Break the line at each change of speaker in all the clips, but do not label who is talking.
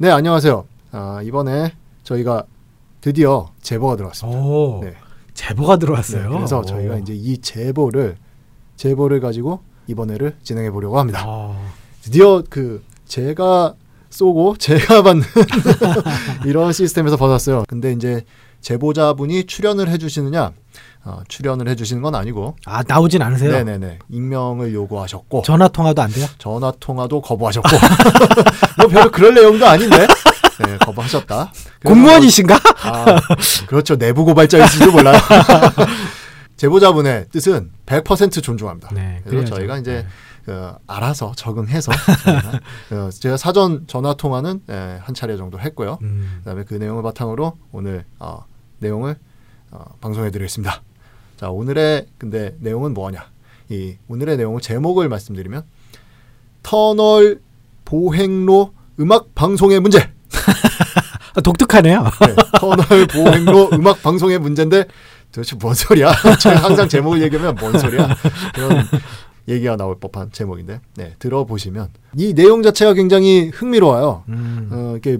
네, 안녕하세요. 아, 이번에 저희가 드디어 제보가 들어왔습니다.
오,
네.
제보가
네,
들어왔어요.
그래서
오.
저희가 이제 이 제보를 제보를 가지고 이번 회를 진행해 보려고 합니다.
아,
드디어 그 제가 쏘고 제가 받는 이런 시스템에서 벗었어요. 근데 이제 제보자분이 출연을 해주시느냐? 어, 출연을 해주시는 건 아니고,
아, 나오진 않으세요?
네네네 익명을 요구하셨고
전화 통화도 안 돼요?
전화 통화도 거부하셨고, 뭐 별로 그럴 내용도 아닌데, 네 거부하셨다.
공무원이신가?
아, 그렇죠. 내부 고발자일지도 몰라요. 제보자분의 뜻은 100% 존중합니다.
네,
그래서
그래야죠.
저희가 이제
네.
그 알아서 적응해서 어, 제가 사전 전화 통화는 예, 한 차례 정도 했고요.
음.
그다음에 그 내용을 바탕으로 오늘 어, 내용을 어, 방송해드리겠습니다. 자 오늘의 근데 내용은 뭐냐? 이 오늘의 내용은 제목을 말씀드리면 터널 보행로 음악 방송의 문제.
아, 독특하네요.
네, 터널 보행로 음악 방송의 문제인데 도대체 뭔 소리야? 제가 항상 제목을 얘기하면 뭔 소리야? 그런 얘기가 나올 법한 제목인데 네, 들어보시면 이 내용 자체가 굉장히 흥미로워요.
음.
어, 이렇게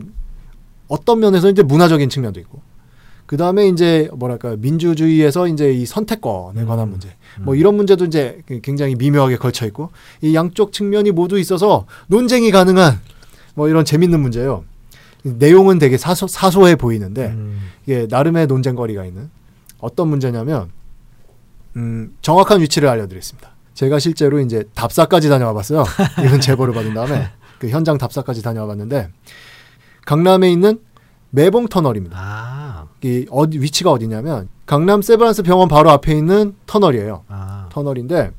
어떤 면에서 이제 문화적인 측면도 있고 그 다음에 이제 뭐랄까 민주주의에서 이제 이 선택권에 관한
음.
문제 뭐 이런 문제도 이제 굉장히 미묘하게 걸쳐 있고 이 양쪽 측면이 모두 있어서 논쟁이 가능한 뭐 이런 재밌는 문제예요. 내용은 되게 사소, 사소해 보이는데
음.
이게 나름의 논쟁거리가 있는 어떤 문제냐면 음, 정확한 위치를 알려드리겠습니다. 제가 실제로 이제 답사까지 다녀와봤어요. 이런 제보를 받은 다음에 그 현장 답사까지 다녀와봤는데 강남에 있는 매봉 터널입니다.
아,
이 어디 위치가 어디냐면 강남 세브란스 병원 바로 앞에 있는 터널이에요.
아,
터널인데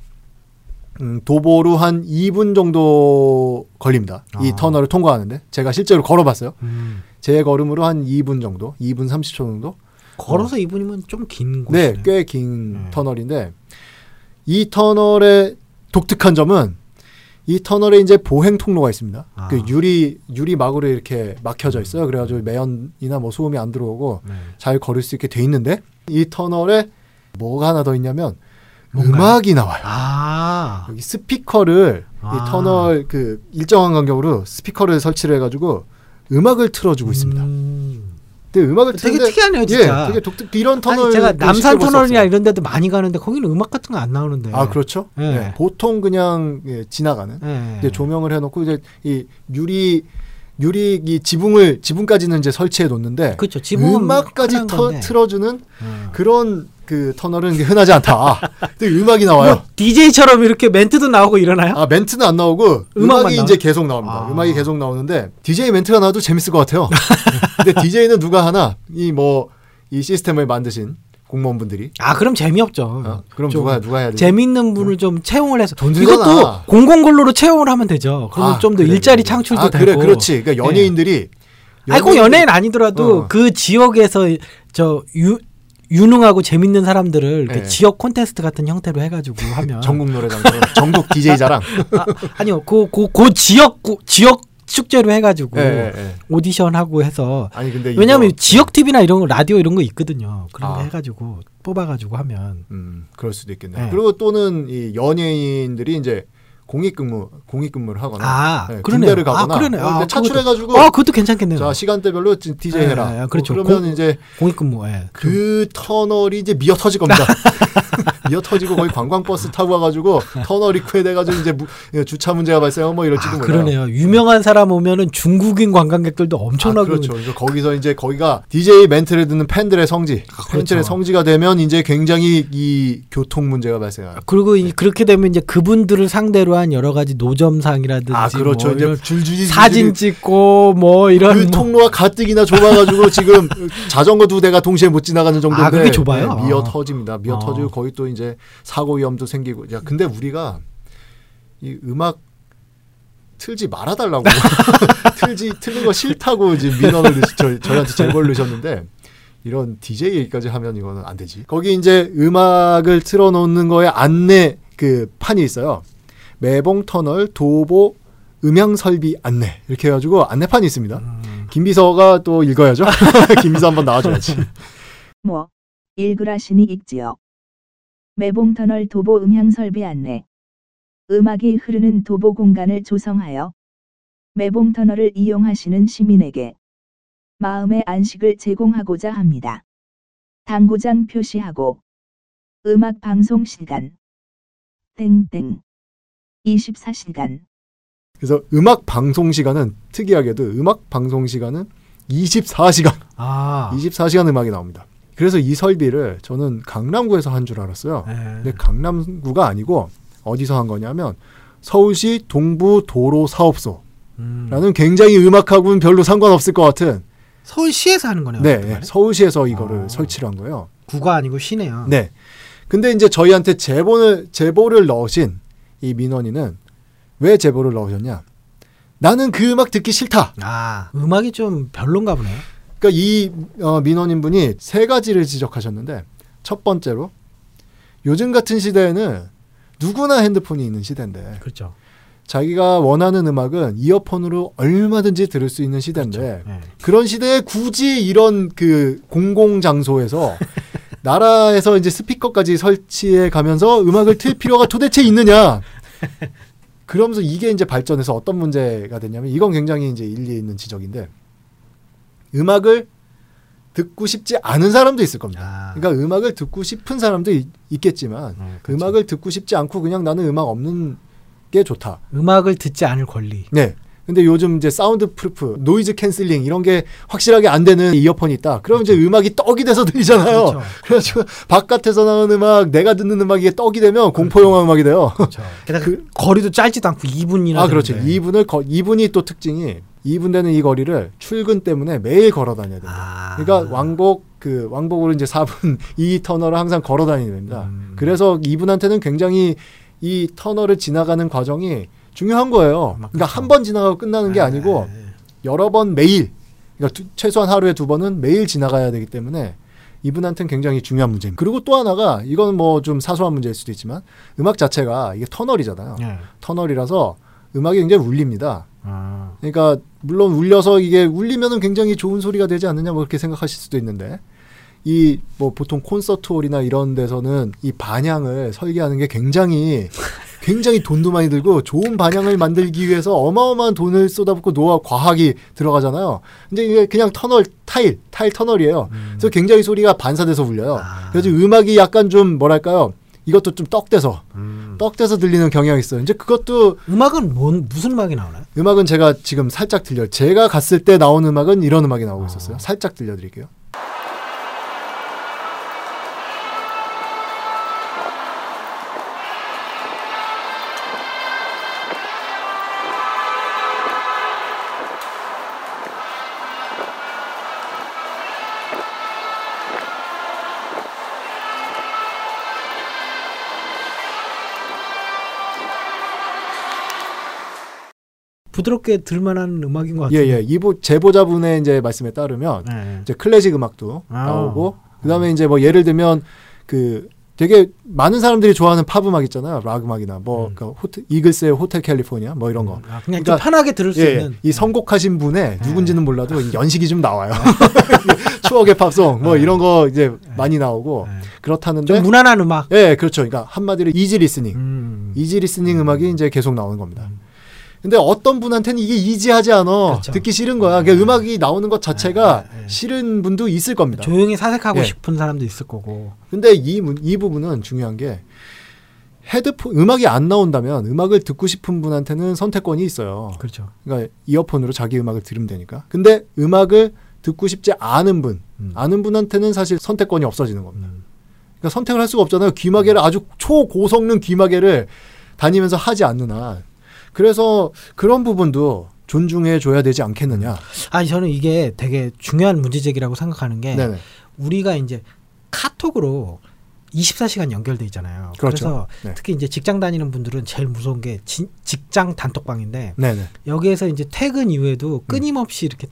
음, 도보로 한 2분 정도 걸립니다. 이
아.
터널을 통과하는데 제가 실제로 걸어봤어요.
음.
제 걸음으로 한 2분 정도, 2분 30초 정도.
걸어서 이분이면 좀 긴 곳이네.
네, 꽤긴
네.
터널인데 이 터널의 독특한 점은 이 터널에 이제 보행 통로가 있습니다.
아.
그 유리 유리 막으로 이렇게 막혀져 있어요. 그래가지고 매연이나 뭐 소음이 안 들어오고
네.
잘 걸을 수 있게 돼 있는데 이 터널에 뭐가 하나 더 있냐면
뭔가요?
음악 이 나와요.
아,
여기 스피커를
아.
이 터널 그 일정한 간격으로 스피커를 설치를 해가지고 음악을 틀어주고 있습니다.
음.
근데 음악을
되게
트는데
특이하네요, 진짜.
예, 되게 독특 이런 터널
아니 제가
그
남산 터널이나. 이런 데도 많이 가는데 거기는 음악 같은 거 안 나오는데.
아 그렇죠.
네.
네, 보통 그냥 예, 지나가는
네.
이제 조명을 해 놓고 이제 이 유리 유리 이 지붕을 지붕까지는 이제 설치해 놓는데
그렇죠.
음악까지 터. 틀어주는
음.
그런 그 터널은 흔하지 않다. 근데 음악이 나와요.
뭐 DJ처럼 이렇게 멘트도 나오고 이러나요?
아 멘트는 안 나오고 음악이? 이제 계속 나옵니다.
아.
음악이 계속 나오는데 DJ 멘트가 나와도 재밌을 것 같아요. 근데 DJ는 누가 하나 이 뭐이 시스템을 만드신 공무원분들이
아, 그럼 재미없죠.
어, 그럼
좀
누가 누가 해야 되지?
재밌는 분을 좀 채용을 해서
돈
이것도
들잖아.
공공 근로로 채용을 하면 되죠. 그러면
아,
좀더
그래,
일자리
그래.
창출도
아,
되고.
그래 그렇지. 그러니까 연예인들이
아니 꼭 연예인 아니더라도
어.
그 지역에서 저 유, 유능하고 재밌는 사람들을
네.
지역 콘테스트 같은 형태로 해가지고 하면
전국 노래장 전국 DJ 자랑.
아, 아니요 그, 그, 그 지역 구- 지역 축제로 해가지고
예, 예, 예.
오디션 하고 해서
아니 근데
왜냐하면 지역 TV나 이런 거 라디오 이런 거 있거든요. 그런 거
아.
해가지고 뽑아가지고 하면
음 그럴 수도 있겠네.
네.
그리고 또는 이 연예인들이 이제 공익근무 공익근무를 하거나
아
네. 군대를 가거나
아 그러네.
어,
아,
차출해가지고
아 그것도 괜찮겠네요.
자 시간대별로 DJ
네,
해라.
네, 그렇죠.
그러면
공-
이제
공익근무. 예.
그 터널이 이제 미어 터질 겁니다. 미어 터지고 거의 관광버스 타고 와가지고 터널 입구에 대가지고 이제 무- 주차 문제가 발생하고 뭐 이럴지도
아,
몰라요.
그러네요. 유명한 사람 오면은 중국인 관광객들도
아,
엄청나게
그렇죠. 그래서 거기서 이제 거기가 DJ 멘트를 듣는 팬들의 성지, 팬들의
그렇죠.
성지가 되면 이제 굉장히 이 교통 문제가 발생해요.
그리고 이- 그렇게 되면 이제 그분들을 상대로 한 여러 가지 노점상이라든지
아 그렇죠.
뭐
이제 줄줄이
사진 찍고 뭐 이런
그
뭐-
통로가 가뜩이나 좁아가지고 지금 자전거 두 대가 동시에 못 지나가는 정도인데
아, 그렇게 좁아요?
네, 미어
아.
터집니다. 미어
아.
터지고 거기 또 이제 사고 위험도 생기고. 야 근데 우리가 이 음악 틀지 말아달라고 틀지 틀는 거 싫다고 지금 민원을 넣으시- 저, 저희한테 제보를 넣으셨는데 이런 DJ 얘기까지 하면 이거는 안 되지. 거기 이제 음악을 틀어놓는 거에 안내 그 판이 있어요. 매봉 터널 도보 음향 설비 안내 이렇게 해가지고 안내판이 있습니다.
음.
김비서가 또 읽어야죠. 김비서 한번 나와줘야지.
뭐 읽으라시니 읽지요. 매봉터널 도보 음향 설비 안내. 음악이 흐르는 도보 공간을 조성하여 매봉 터널을 이용하시는 시민에게 마음의 안식을 제공하고자 합니다. 당구장 표시하고 음악 방송 시간 땡땡 24시간
그래서 음악 방송 시간은 특이하게도 음악 방송 시간은 24시간,
아.
24시간 음악이 나옵니다. 그래서 이 설비를 저는 강남구에서 한 줄 알았어요.
네.
근데 강남구가 아니고 어디서 한 거냐면 서울시 동부 도로 사업소라는
음.
굉장히 음악하고는 별로 상관없을 것 같은
서울시에서 하는 거네요.
네,
말해?
서울시에서 이거를
아.
설치를 한 거예요.
구가 아니고 시네요.
네. 근데 이제 저희한테 제보를 제보를 넣으신 이 민원인은 왜 제보를 넣으셨냐? 나는 그 음악 듣기 싫다.
아 음악이 좀 별론가 보네요.
그러니까 이 어, 민원인 분이 세 가지를 지적하셨는데 첫 번째로 요즘 같은 시대에는 누구나 핸드폰이 있는 시대인데
그렇죠.
자기가 원하는 음악은 이어폰으로 얼마든지 들을 수 있는 시대인데
네.
그런 시대에 굳이 이런 그 공공 장소에서 나라에서 이제 스피커까지 설치해 가면서 음악을 틀 필요가 도대체 있느냐? 그러면서 이게 이제 발전해서 어떤 문제가 됐냐면 이건 굉장히 이제 일리 있는 지적인데 음악을 듣고 싶지 않은 사람도 있을 겁니다.
아.
그러니까 음악을 듣고 싶은 사람도 있, 있겠지만
음, 그렇죠.
음악을 듣고 싶지 않고 그냥 나는 음악 없는 게 좋다.
음악을 듣지 않을 권리.
네. 근데 요즘 이제 soundproof, noise canceling 이런 게 확실하게 안 되는 이어폰이 있다. 그럼 이제 음악이 떡이 돼서 들리잖아요.
그렇죠.
그래가지고 바깥에서 나오는 음악, 내가 듣는 음악이 떡이 되면 공포 영화 음악이 돼요.
그렇죠. 게다가 거리도 짧지도 않고 2분이나.
아, 그렇죠. 이분을 거, 이분이 또 특징이 2분 되는 이 거리를 출근 때문에 매일 걸어 다녀야 됩니다.
아.
그러니까 왕복 그 왕복으로 이제 4분 이 터널을 항상 걸어 다니야 됩니다.
음.
그래서 이분한테는 굉장히 이 터널을 지나가는 과정이 중요한 거예요.
막
그러니까
그렇죠.
한번 지나가고 끝나는 게 아니고
네.
여러 번 매일 그러니까 두- 최소한 하루에 두 번은 매일 지나가야 되기 때문에 이분한테는 굉장히 중요한 문제입니다. 그리고 또 하나가 이건 뭐 좀 사소한 문제일 수도 있지만 음악 자체가 이게 터널이잖아요.
네.
터널이라서 음악이 굉장히 울립니다.
아.
그러니까 물론 울려서 이게 울리면은 굉장히 좋은 소리가 되지 않느냐 뭐 그렇게 생각하실 수도 있는데 이 뭐 보통 콘서트홀이나 이런 데서는 이 반향을 설계하는 게 굉장히 굉장히 돈도 많이 들고 좋은 반향을 만들기 위해서 어마어마한 돈을 쏟아붓고 노화 과학이 들어가잖아요. 근데 이게 그냥 터널 타일 타일 터널이에요. 그래서 굉장히 소리가 반사돼서 울려요.
아.
그래서 음악이 약간 좀 뭐랄까요? 이것도 좀 떡돼서
음.
떡돼서 들리는 경향이 있어요. 이제 그것도
음악은 뭔 무슨 음악이 나오나요?
음악은 제가 지금 살짝 들려. 제가 갔을 때 나온 음악은 이런 음악이 나오고 있었어요. 살짝 들려드릴게요.
부드럽게 들만한 음악인 것
예,
같아요.
예. 이부 제보자분의 이제 말씀에 따르면
네.
이제 클래식 음악도
아.
나오고 그다음에 이제 뭐 예를 들면 그 되게 많은 사람들이 좋아하는 팝 음악 있잖아요. 락 음악이나 뭐
음.
그 호텔 이글스의 호텔 캘리포니아 뭐 이런 거.
아, 그냥
그러니까
좀 편하게 들을 수
예,
있는.
이 선곡하신 분의
네.
누군지는 몰라도 이 연식이 좀 나와요. 추억의 팝송 뭐
네.
이런 거 이제 많이 나오고
네.
그렇다는데
좀 무난한 음악.
예, 그렇죠. 그러니까 한마디로 easy listening.
음.
easy listening 음악이 이제 계속 나오는 겁니다.
음.
근데 어떤 분한테는 이게 이지하지 않아.
그렇죠.
듣기 싫은 거야. 그러니까 음악이 나오는 것 자체가
네, 네, 네.
싫은 분도 있을 겁니다.
조용히 사색하고
예.
싶은 사람도 있을 거고.
근데 이, 문- 이 부분은 중요한 게 헤드폰 음악이 안 나온다면 음악을 듣고 싶은 분한테는 선택권이 있어요.
그렇죠.
그러니까 이어폰으로 자기 음악을 들으면 되니까. 근데 음악을 듣고 싶지 않은 분,
음.
아는 분한테는 사실 선택권이 없어지는 겁니다.
음.
그러니까 선택을 할 수가 없잖아요. 귀마개를 아주 초고성능 귀마개를 다니면서 하지 않는 한. 그래서 그런 부분도 존중해 줘야 되지 않겠느냐.
아니 저는 이게 되게 중요한 문제 제기라고 생각하는 게
네네.
우리가 이제 카톡으로 24시간 연결돼 있잖아요.
그렇죠.
래서
네.
특히 이제 직장 다니는 분들은 제일 무서운 게 진- 직장 단톡방인데
네네.
여기에서 이제 퇴근 이후에도 끊임없이 이렇게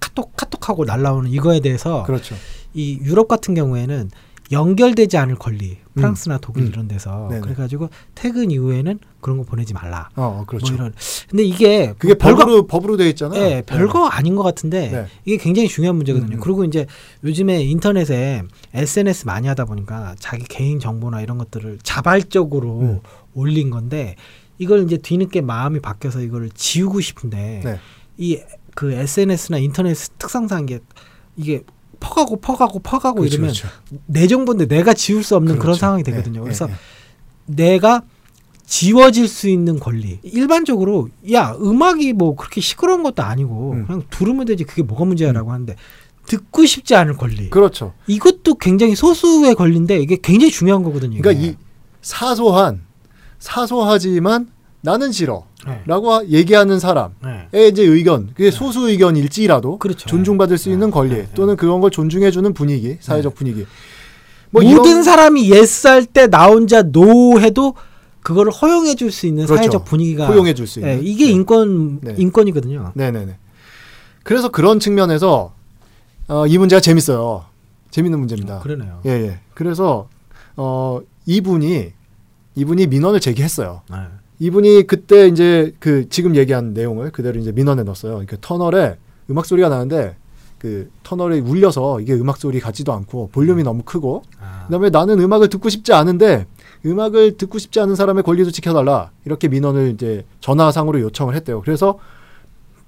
카톡 카톡하고 날라오는 이거에 대해서
그렇죠.
이 유럽 같은 경우에는 연결되지 않을 권리 프랑스나 독일
음.
이런 데서
네네.
그래가지고 퇴근 이후에는 그런 거 보내지 말라.
어, 어, 그렇죠.
뭐 이런. 근데 이게
그게
별거
법으로 법으로 되어 있잖아요.
예, 별거 아닌 것 같은데
네.
이게 굉장히 중요한 문제거든요.
음, 음.
그리고 이제 요즘에 인터넷에 SNS 많이 하다 보니까 자기 개인 정보나 이런 것들을 자발적으로
음.
올린 건데 이걸 이제 뒤늦게 마음이 바뀌어서 이걸 지우고 싶은데
네.
이그 SNS나 인터넷 특성상 이게 이게 퍼가고 퍼가고 퍼가고
그렇죠,
이러면
그렇죠.
내 정보인데 내가 지울 수 없는 그런
그렇죠.
상황이
네,
되거든요.
네,
그래서
네.
내가 지워질 수 있는 권리. 일반적으로 야 음악이 뭐 그렇게 시끄러운 것도 아니고
음.
그냥 들으면 되지 그게 뭐가 문제야라고 하는데 듣고 싶지 않은 권리.
그렇죠.
이것도 굉장히 소수의 권리인데 이게 굉장히 중요한 거거든요.
그러니까.
이
사소한 사소하지만 나는 싫어 라고
네.
얘기하는 사람의
네.
이제 의견, 그게 소수 의견일지라도
그렇죠.
존중받을 수
네.
있는 권리
네. 네.
또는 그런 걸 존중해주는 분위기, 사회적 분위기. 뭐
모든
이런-
사람이 yes 할 때 나 혼자 no 해도 그거를 허용해 줄 수 있는
그렇죠.
사회적 분위기가
허용해 줄 수
예,
있는.
이게
네.
인권
네.
인권이거든요.
네네네. 그래서 그런 측면에서 어, 이 문제가 재밌어요. 재밌는 문제입니다.
그러네요.
예, 예. 그래서 어, 이분이 이분이 민원을 제기했어요.
네.
이분이 그때 이제 그 지금 얘기한 내용을 그대로 이제 민원에 넣었어요. 그 터널에 음악 소리가 나는데 그 터널이 울려서 이게 음악 소리 같지도 않고 볼륨이 너무 크고
아.
그다음에 나는 음악을 듣고 싶지 않은데 음악을 듣고 싶지 않은 사람의 권리도 지켜달라 이렇게 민원을 이제 전화상으로 요청을 했대요. 그래서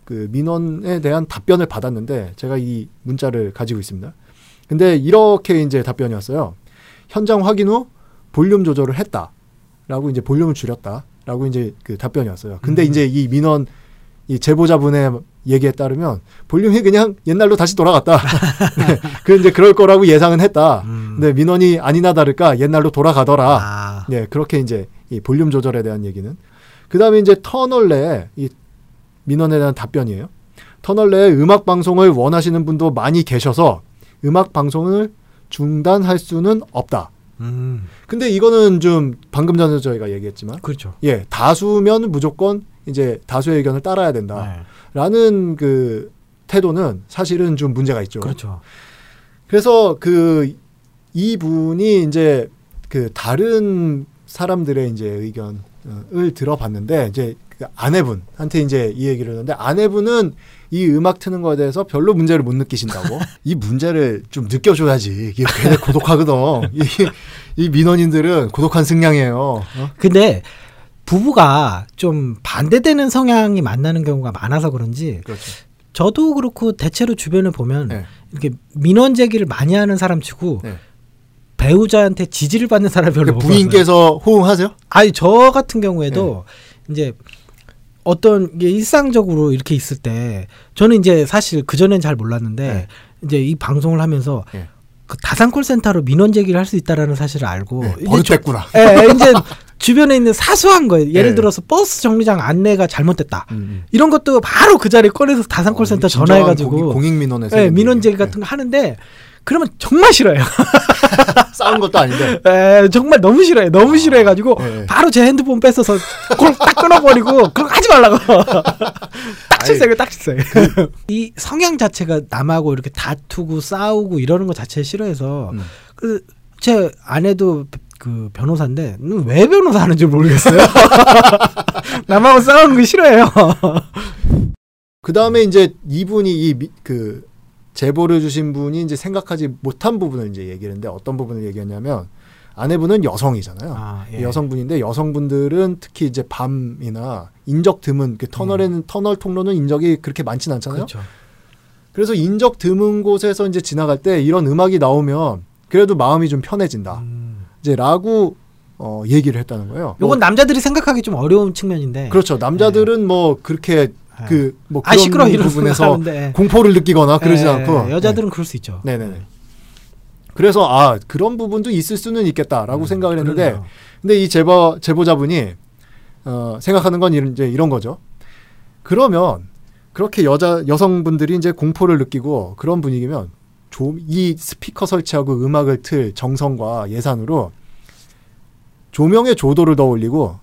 그 민원에 대한 답변을 받았는데 제가 이 문자를 가지고 있습니다. 근데 이렇게 이제 답변이 왔어요. 현장 확인 후 볼륨 조절을 했다 라고 이제 볼륨을 줄였다 라고 이제 그 답변이 왔어요. 근데
음.
이제 이 민원 이 제보자분의 얘기에 따르면 볼륨이 그냥 옛날로 다시 돌아갔다. 네, 그 이제 그럴 거라고 예상은 했다.
음.
근데 민원이 아니나 다를까 옛날로 돌아가더라.
아.
네, 그렇게 이제 이 볼륨 조절에 대한 얘기는. 그 다음에 이제 터널 내에 이 민원에 대한 답변이에요. 터널 내에 음악 방송을 원하시는 분도 많이 계셔서 음악 방송을 중단할 수는 없다.
음.
근데 이거는 좀 방금 전에 저희가 얘기했지만,
그렇죠.
예, 다수면 무조건 이제 다수의 의견을 따라야 된다.
네.
라는 그 태도는 사실은 좀 문제가 있죠.
그렇죠.
그래서 그 이분이 이제 그 다른 사람들의 이제 의견을 들어봤는데 이제 그 아내분한테 이제 이 얘기를 했는데 아내분은 이 음악 트는 거에 대해서 별로 문제를 못 느끼신다고 이 문제를 좀 느껴줘야지 이게 굉장히 고독하거든 이, 이 민원인들은 고독한 승량이에요 어?
근데 부부가 좀 반대되는 성향이 만나는 경우가 많아서 그런지
그렇죠
저도 그렇고 대체로 주변에 보면
네.
이렇게 민원 제기를 많이 하는 사람치고
네.
배우자한테 지지를 받는 사람 별로 못 봤어요.
부인께서 호응하세요?
아니 저 같은 경우에도 이제 어떤 게 일상적으로 이렇게 있을 때 저는 이제 사실 그 전엔 잘 몰랐는데
네.
이제 이 방송을 하면서
네.
그 다산 콜 센터로 민원 제기를 할 수 있다라는 사실을 알고
네, 버릇됐구나
예, 이제 주변에 있는 사소한 거예요. 예를
네.
들어서 버스 정류장 안내가 잘못됐다.
음.
이런 것도 바로 그 자리에 꺼내서 다산 콜 센터
어,
전화해가지고
공익 민원에서
예, 민원 제기 같은 거 하는데 그러면 정말 싫어요.
싸운 것도 아닌데
에, 정말 너무 싫어해. 너무 싫어해가지고
네.
바로 제 핸드폰 뺏어서 그걸 딱 끊어버리고 그거 하지 말라고. 딱 칠세요, 딱 칠세요. 이 성향 자체가 남하고 이렇게 다투고 싸우고 이러는 거 자체 싫어해서
음.
그제 아내도 그 변호사인데 음, 왜 변호사 하는지 모르겠어요. 남하고 싸우는 거 싫어해요.
그 다음에 이제 이분이 이 그 제보를 주신 분이 이제 생각하지 못한 부분을 이제 얘기를 했는데 어떤 부분을 얘기했냐면 아내분은 여성이잖아요.
아, 예.
여성분인데 여성분들은 특히 이제 밤이나 인적 드문 그 터널에는 터널 통로는 인적이 그렇게 많진 않잖아요.
음. 그렇죠.
그래서 인적 드문 곳에서 이제 지나갈 때 이런 음악이 나오면 그래도 마음이 좀 편해진다.
음.
이제 라고 어, 얘기를 했다는 거예요. 뭐,
요건 남자들이 생각하기 좀 어려운 측면인데.
그렇죠. 남자들은 뭐 그렇게
네.
그뭐
아
그런 부분에서. 공포를 느끼거나 그러지
예,
않고
여자들은 그럴 수 있죠.
네. 네네네. 그래서 아 그런 부분도 있을 수는 있겠다라고
음,
생각을 했는데
그러네요.
근데 이 제보 제보자분이 어, 생각하는 건 이런, 이제 이런 거죠. 그러면 그렇게 여자 여성분들이 이제 공포를 느끼고 그런 분위기면 좀 이 스피커 설치하고 음악을 틀 정성과 예산으로 조명의 조도를 더 올리고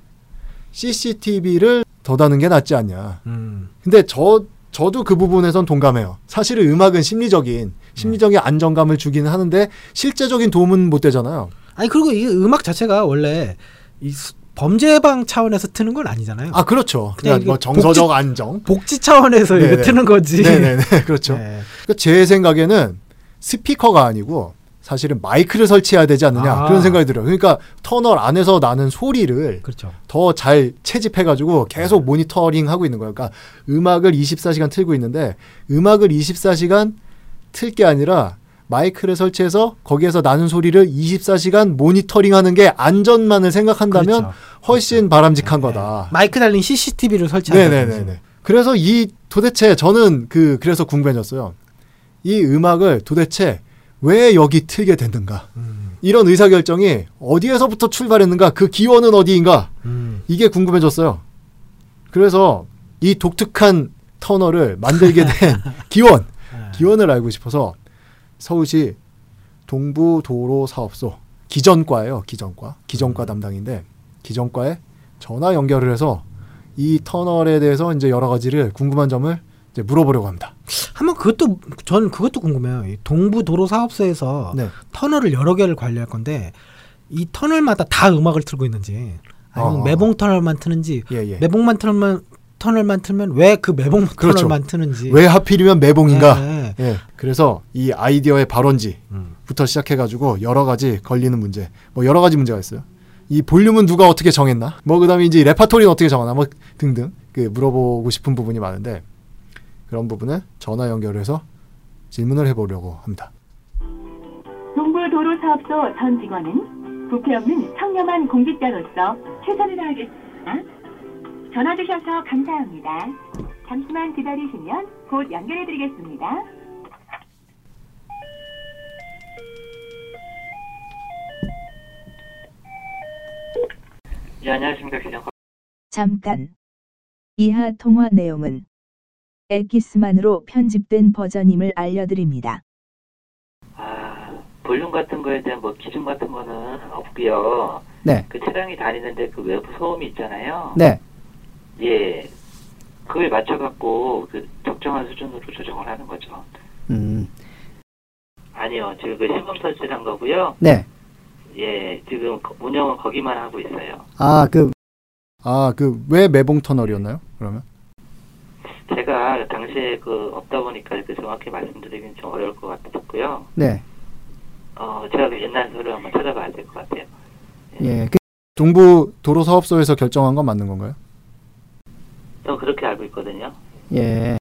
CCTV를 더 다는 게 낫지 않냐.
음.
근데 저 저도 그 부분에선 동감해요. 사실은 음악은 심리적인 심리적인 안정감을 주기는 하는데 실제적인 도움은 못 되잖아요.
아니 그리고 이 음악 자체가 원래 이 수- 범죄 예방 차원에서 트는 건 아니잖아요.
아 그렇죠.
그냥
그냥 뭐 정서적 안정.
복지 차원에서 이거. 트는 거지.
네네네 그렇죠.
네.
그러니까 제 생각에는 스피커가 아니고 사실은 마이크를 설치해야 되지 않느냐
아.
그런 생각이 들어요. 그러니까 터널 안에서 나는 소리를
그렇죠.
더 잘 채집해가지고 계속 모니터링 하고 있는 거예요. 그러니까 음악을 24시간 틀고 있는데 음악을 24시간 틀 게 아니라 마이크를 설치해서 거기에서 나는 소리를 24시간 모니터링하는 게 안전만을 생각한다면
그렇죠.
훨씬 바람직한
네.
거다.
마이크 달린 CCTV를 설치한다.
네네네네. 그래서 이 도대체 저는 그 그래서 궁금해졌어요. 이 음악을 도대체 왜 여기 틀게 됐는가?
음,
이런 의사 결정이 어디에서부터 출발했는가? 그 기원은 어디인가?
음.
이게 궁금해졌어요. 그래서 이 독특한 터널을 만들게 된 기원,
네.
기원을 알고 싶어서 서울시 동부도로사업소 기전과예요. 기전과 기전과 담당인데 기전과에 전화 연결을 해서 이 터널에 대해서 이제 여러 가지를 궁금한 점을 이제 물어보려고 합니다.
한번 그것도 저는 그것도 궁금해요. 이 동부 도로 사업소에서
네.
터널을 여러 개를 관리할 건데 이 터널마다 다 음악을 틀고 있는지 아니면
어.
매봉 터널만 트는지
예, 예.
매봉만 터널만 터널만 틀면 왜 그 매봉
그렇죠.
터널만 트는지
왜 하필이면 매봉인가?
네.
예. 그래서 이 아이디어의 발원지
음.
부터 시작해가지고 여러 가지 걸리는 문제, 뭐 여러 가지 문제가 있어요. 이 볼륨은 누가 어떻게 정했나? 뭐 그다음에 이제 레파토리는 어떻게 정하나? 뭐 등등 그 물어보고 싶은 부분이 많은데 그런 부분을 전화 연결해서 질문을 해보려고 합니다.
동부도로사업소 전 직원은 부패 없는 청렴한 공직자로서 최선을 다하겠습니다. 전화 주셔서 감사합니다. 잠시만 기다리시면 곧 연결해드리겠습니다.
예, 안녕하십니까. 기장
잠깐. 이하 통화 내용은 엑기스만으로 편집된 버전임을 알려드립니다.
아, 볼륨 같은 거에 대한 뭐 기준 같은 거는 없고요.
네.
그 차량이 다니는데 그 외부 소음이 있잖아요.
네.
예. 그거에 맞춰 갖고 그 적정한 수준으로 조정을 하는 거죠.
음.
아니요. 지금 그 시범 설치한 거고요.
네.
예. 지금 거- 운영은 거기만 하고 있어요.
아, 그
아 그 왜 매봉 터널이었나요? 그러면
제가 당시에 그 없다 보니까 그 정확히 말씀드리긴 좀 어려울 것 같았고요.
네.
어, 제가 그 옛날 서류 한번 찾아봐야 될 것 같아요.
예. 그,
동부 도로 사업소에서 결정한 건 맞는 건가요?
저 그렇게 알고 있거든요.
예.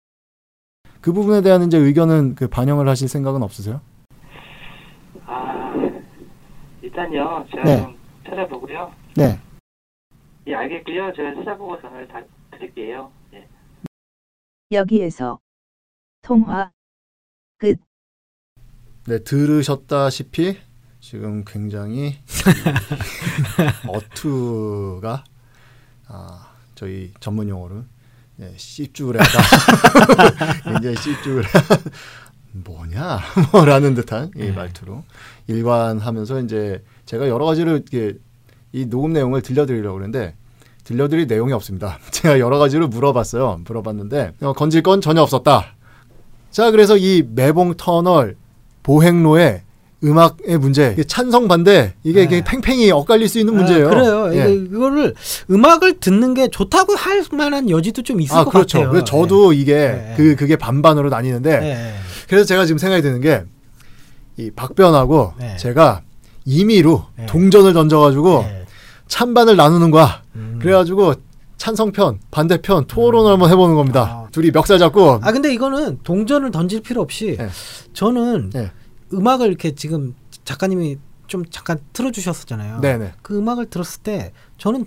그 부분에 대한 이제 의견은 그 반영을 하실 생각은 없으세요?
아, 일단요. 제가
네.
좀 찾아보고요.
네.
예, 알겠고요. 제가 찾아보고 전화를 다 드릴게요. 예.
여기에서 통화
네 들으셨다시피 지금 굉장히 어투가 아 저희 전문 용어로 네, 씹쭈그레하다 굉장히 씹쭈그레 뭐냐 뭐라는 듯한 이
네.
말투로 일관하면서 이제 제가 여러 가지로 이렇게 이 녹음 내용을 들려드리려고 그랬는데 들려드릴 내용이 없습니다. 제가 여러 가지로 물어봤어요. 물어봤는데 어, 건질 건 전혀 없었다. 자 그래서 이 매봉 터널 보행로의 음악의 문제 찬성 반대 이게,
네.
팽팽히 엇갈릴 수 있는 문제예요.
아, 그래요.
예.
이거를 음악을 듣는 게 좋다고 할 만한 여지도 좀 있을
아
것
그렇죠.
같아요.
그래서 저도 이게
네.
그 그게 반반으로 나뉘는데
예. 예.
그래서 제가 지금 생각이 드는 게 이 박변하고
네.
제가 임의로
네.
동전을 던져가지고
예.
찬반을 나누는 거야.
음.
그래가지고 찬성편 반대편 토론을 한번 해보는 겁니다.
아.
둘이 멱살 잡고
아 근데 이거는 동전을 던질 필요 없이
네.
저는
네.
음악을 이렇게 지금 작가님이 좀 잠깐 틀어주셨었잖아요.
네네.
그 음악을 들었을 때 저는 이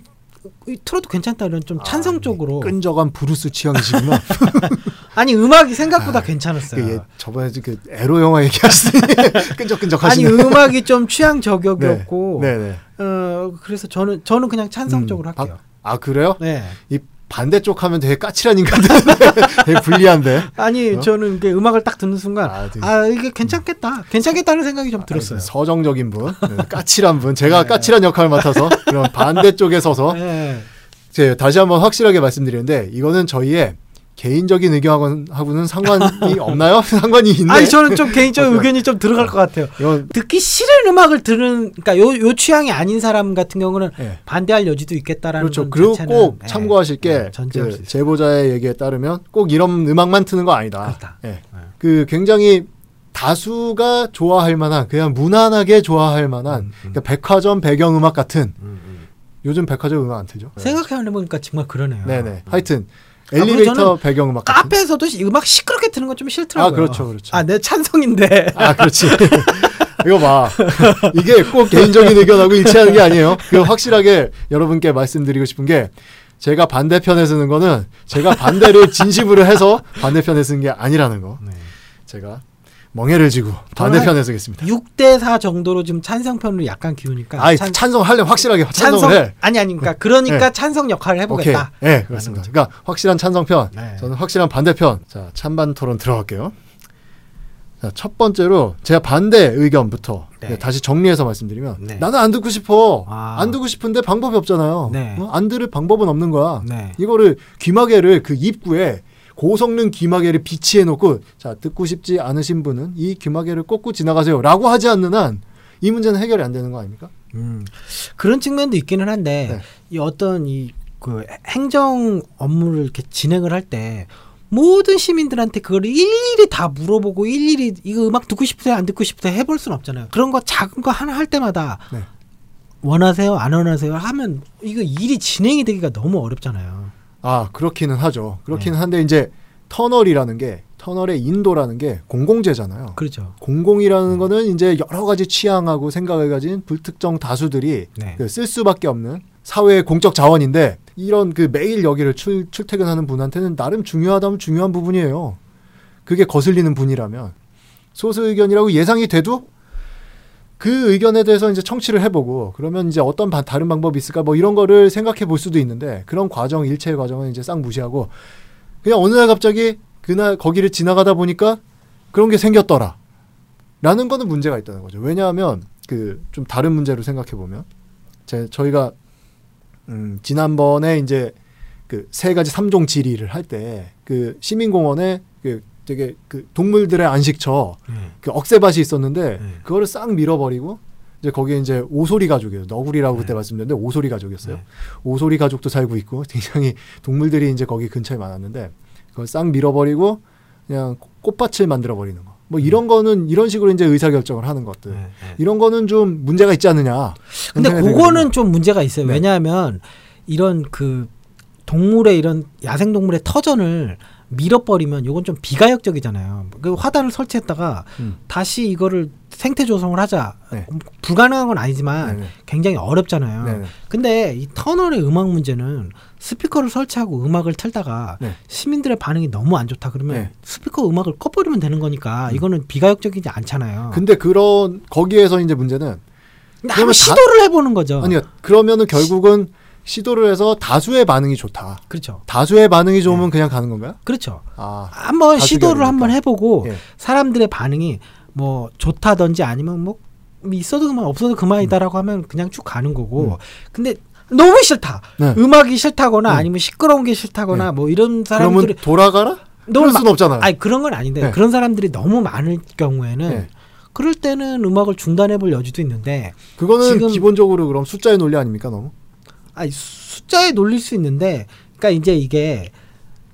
틀어도 괜찮다 이런 좀 찬성적으로
아, 끈적한 브루스 취향이시구나.
아니 음악이 생각보다
아,
괜찮았어요.
그 예, 저번에 그 에로 영화 얘기하시더니 끈적끈적
아니
하시네.
음악이 좀 취향 저격이었고
네네.
어 그래서 저는 저는 그냥 찬성적으로
음,
할게요.
아 그래요?
네.
이 반대쪽 하면 되게 까칠한 인간들 되게 불리한데.
아니
어?
저는 이게 음악을 딱 듣는 순간
아,
아,
되게-
이게 괜찮겠다, 괜찮겠다는 생각이 좀 들었어요.
서정적인 분, 네, 까칠한 분. 제가
네.
까칠한 역할을 맡아서 그런 반대쪽에 서서
네.
제 다시 한번 확실하게 말씀드리는데 이거는 저희의 개인적인 의견하고는 상관이 없나요? 상관이 있네.
아니 저는 좀 개인적인? 의견이 좀 들어갈 것 같아요.
이건
듣기 싫은 음악을 들은 그러니까 요, 요 취향이 아닌 사람 같은 경우는
예.
반대할 여지도 있겠다라는
그렇죠.
건
그리고 꼭
예,
참고하실
게수
그. 제보자의 얘기에 따르면 꼭 이런 음악만 트는 거 아니다.
그렇다.
그 굉장히 다수가 좋아할 만한 그냥 무난하게 좋아할 만한
음, 음.
그러니까 백화점 배경 음악 같은
음, 음.
요즘 백화점 음악 안 틀죠?
생각해보니까 정말 그러네요.
네네. 하여튼
그리고
엘리베이터
저는
배경음악.
카페에서도 시- 음악 시끄럽게 트는 건 좀 싫더라고요.
아, 그렇죠, 그렇죠.
아, 내 찬성인데.
아, 그렇지. 이거 봐. 이게 꼭 개인적인 의견하고 일치하는 게 아니에요. 그 확실하게 여러분께 말씀드리고 싶은 게 제가 반대편에 쓰는 거는 제가 반대를 진심으로 해서 반대편에 쓰는 게 아니라는 거.
네.
제가 멍해를 지고 반대편에 쓰겠습니다.
6대 4 정도로 좀 찬성편으로 약간 기우니까
아이,
찬,
찬성하려면 확실하게 찬성을
찬성
해.
아니 아니 그러니까 그러니까
네.
찬성 역할을
오케이.
해보겠다.
네, 그렇습니다.
거죠.
그러니까 확실한 찬성편,
네.
저는 확실한 반대편. 자, 찬반 토론 들어갈게요. 자, 첫 번째로 제가 반대 의견부터
네.
네, 다시 정리해서 말씀드리면
네.
나는 안 듣고 싶어.
아.
안 듣고 싶은데 방법이 없잖아요.
네.
어? 안 들을 방법은 없는 거야.
네.
이거를 귀마개를 그 입구에 고성능 귀마개를 비치해 놓고 자 듣고 싶지 않으신 분은 이 귀마개를 꽂고 지나가세요라고 하지 않는 한 이 문제는 해결이 안 되는 거 아닙니까?
음, 그런 측면도 있기는 한데
네.
이 어떤 이 그 행정 업무를 이렇게 진행을 할때 모든 시민들한테 그걸 일일이 다 물어보고 일일이 이거 음악 듣고 싶으세요 안 듣고 싶으세요 해볼 수는 없잖아요. 그런 거 작은 거 하나 할 때마다
네.
원하세요 안 원하세요 하면 이거 일이 진행이 되기가 너무 어렵잖아요.
아 그렇기는 하죠. 그렇기는
네.
한데 이제 터널이라는 게 터널의 인도라는 게 공공재잖아요.
그렇죠.
공공이라는 거는 이제 여러 가지 취향하고 생각을 가진 불특정 다수들이
네.
그 쓸 수밖에 없는 사회의 공적 자원인데 이런 그 매일 여기를 출, 출퇴근하는 분한테는 나름 중요하다면 중요한 부분이에요. 그게 거슬리는 분이라면 소수 의견이라고 예상이 돼도 그 의견에 대해서 이제 청취를 해보고 그러면 이제 어떤 바- 다른 방법이 있을까 뭐 이런 거를 생각해 볼 수도 있는데 그런 과정 일체의 과정은 이제 싹 무시하고 그냥 어느 날 갑자기 그날 거기를 지나가다 보니까 그런 게 생겼더라. 라는 거는 문제가 있다는 거죠. 왜냐하면 그 좀 다른 문제로 생각해 보면 제 저희가 음 지난번에 이제 그 세 가지 삼종 질의를 할 때 그 시민공원에 그 되게 그 동물들의 안식처
네.
그 억새밭이 있었는데
네.
그거를 싹 밀어버리고 이제 거기에 이제 오소리 가족이에요. 너구리라고 그때
네.
말씀드렸는데 오소리 가족이었어요.
네.
오소리 가족도 살고 있고 굉장히 동물들이 이제 거기 근처에 많았는데 그걸 싹 밀어버리고 그냥 꽃밭을 만들어 버리는 거. 뭐 이런 거는 이런 식으로 이제 의사 결정을 하는 것들.
네, 네.
이런 거는 좀 문제가 있지 않느냐.
근데 그거는. 좀 문제가 있어요.
네.
왜냐하면 이런 그 동물의 이런 야생 동물의 터전을 밀어버리면 이건 좀 비가역적이잖아요. 그 화단을 설치했다가
음.
다시 이거를 생태 조성을 하자.
네.
불가능한 건 아니지만
네네.
굉장히 어렵잖아요.
네네.
근데 이 터널의 음악 문제는 스피커를 설치하고 음악을 틀다가
네.
시민들의 반응이 너무 안 좋다 그러면
네.
스피커 음악을 꺼버리면 되는 거니까 이거는 비가역적이지 않잖아요.
근데 그런 거기에서 이제 문제는 그러면
한번
다-
시도를 해보는 거죠.
아니 그러면은 결국은 시 도를 해서 다수의 반응이 좋다.
그렇죠.
다수의 반응이 좋으면 그냥 가는 건가요?
그렇죠.
아,
한번. 시도를 한번 해보고
예.
사람들의 반응이 뭐 좋다든지 아니면 뭐 있어도 그만 없어도 그만이다라고 하면 그냥 쭉 가는 거고
음.
근데 너무 싫다
네.
음악이 싫다거나
음.
아니면 시끄러운 게 싫다거나
네.
뭐 이런 사람들이
돌아가라?
너무
그럴 수는 없잖아요.
아니 그런 건 아닌데
네.
그런 사람들이 너무 많을 경우에는
네.
그럴 때는 음악을 중단해 볼 여지도 있는데
그거는 기본적으로 그럼 숫자의 논리 아닙니까 너무?
아니 숫자에 놀릴 수 있는데 그러니까 이제 이게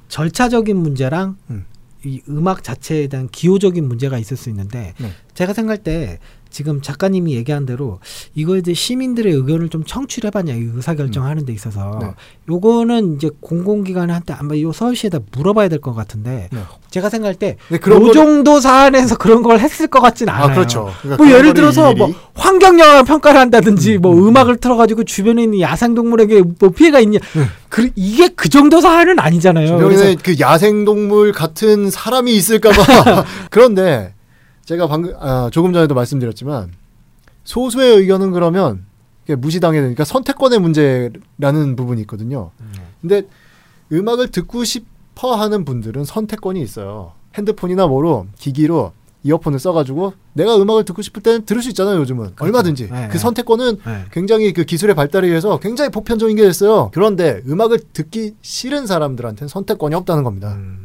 절차적인 문제랑
음.
이 음악 자체에 대한 기호적인 문제가 있을 수 있는데
네.
제가 생각할 때 지금 작가님이 얘기한 대로 이거에 대해 시민들의 의견을 좀 청취를 해봤냐 이 의사결정하는 데 있어서
네.
요거는 이제 공공기관한테 아마 요 서울시에다 물어봐야 될 것 같은데
네.
제가 생각할 때
네,
요
거를-
정도 사안에서 그런 걸 했을 것 같진 않아요.
아 그렇죠. 그러니까
뭐 예를 들어서
일일이-
뭐 환경 영향 평가를 한다든지
음,
뭐
음,
음악을 틀어가지고 주변에 있는 야생 동물에게 뭐 피해가 있냐
네.
그 이게 그 정도 사안은 아니잖아요.
주변에 그 야생 동물 같은 사람이 있을까봐 그런데 제가 방금 아, 조금 전에도 말씀드렸지만 소수의 의견은 그러면 무시당해 되니까 선택권의 문제라는 부분이 있거든요. 근데 음악을 듣고 싶어 하는 분들은 선택권이 있어요. 핸드폰이나 뭐로 기기로 이어폰을 써가지고 내가 음악을 듣고 싶을 때는 들을 수 있잖아요. 요즘은 얼마든지
네,
그
네.
선택권은
네.
굉장히 그 기술의 발달에 의해서 굉장히 보편적인 게 됐어요. 그런데 음악을 듣기 싫은 사람들한테는 선택권이 없다는 겁니다.
음.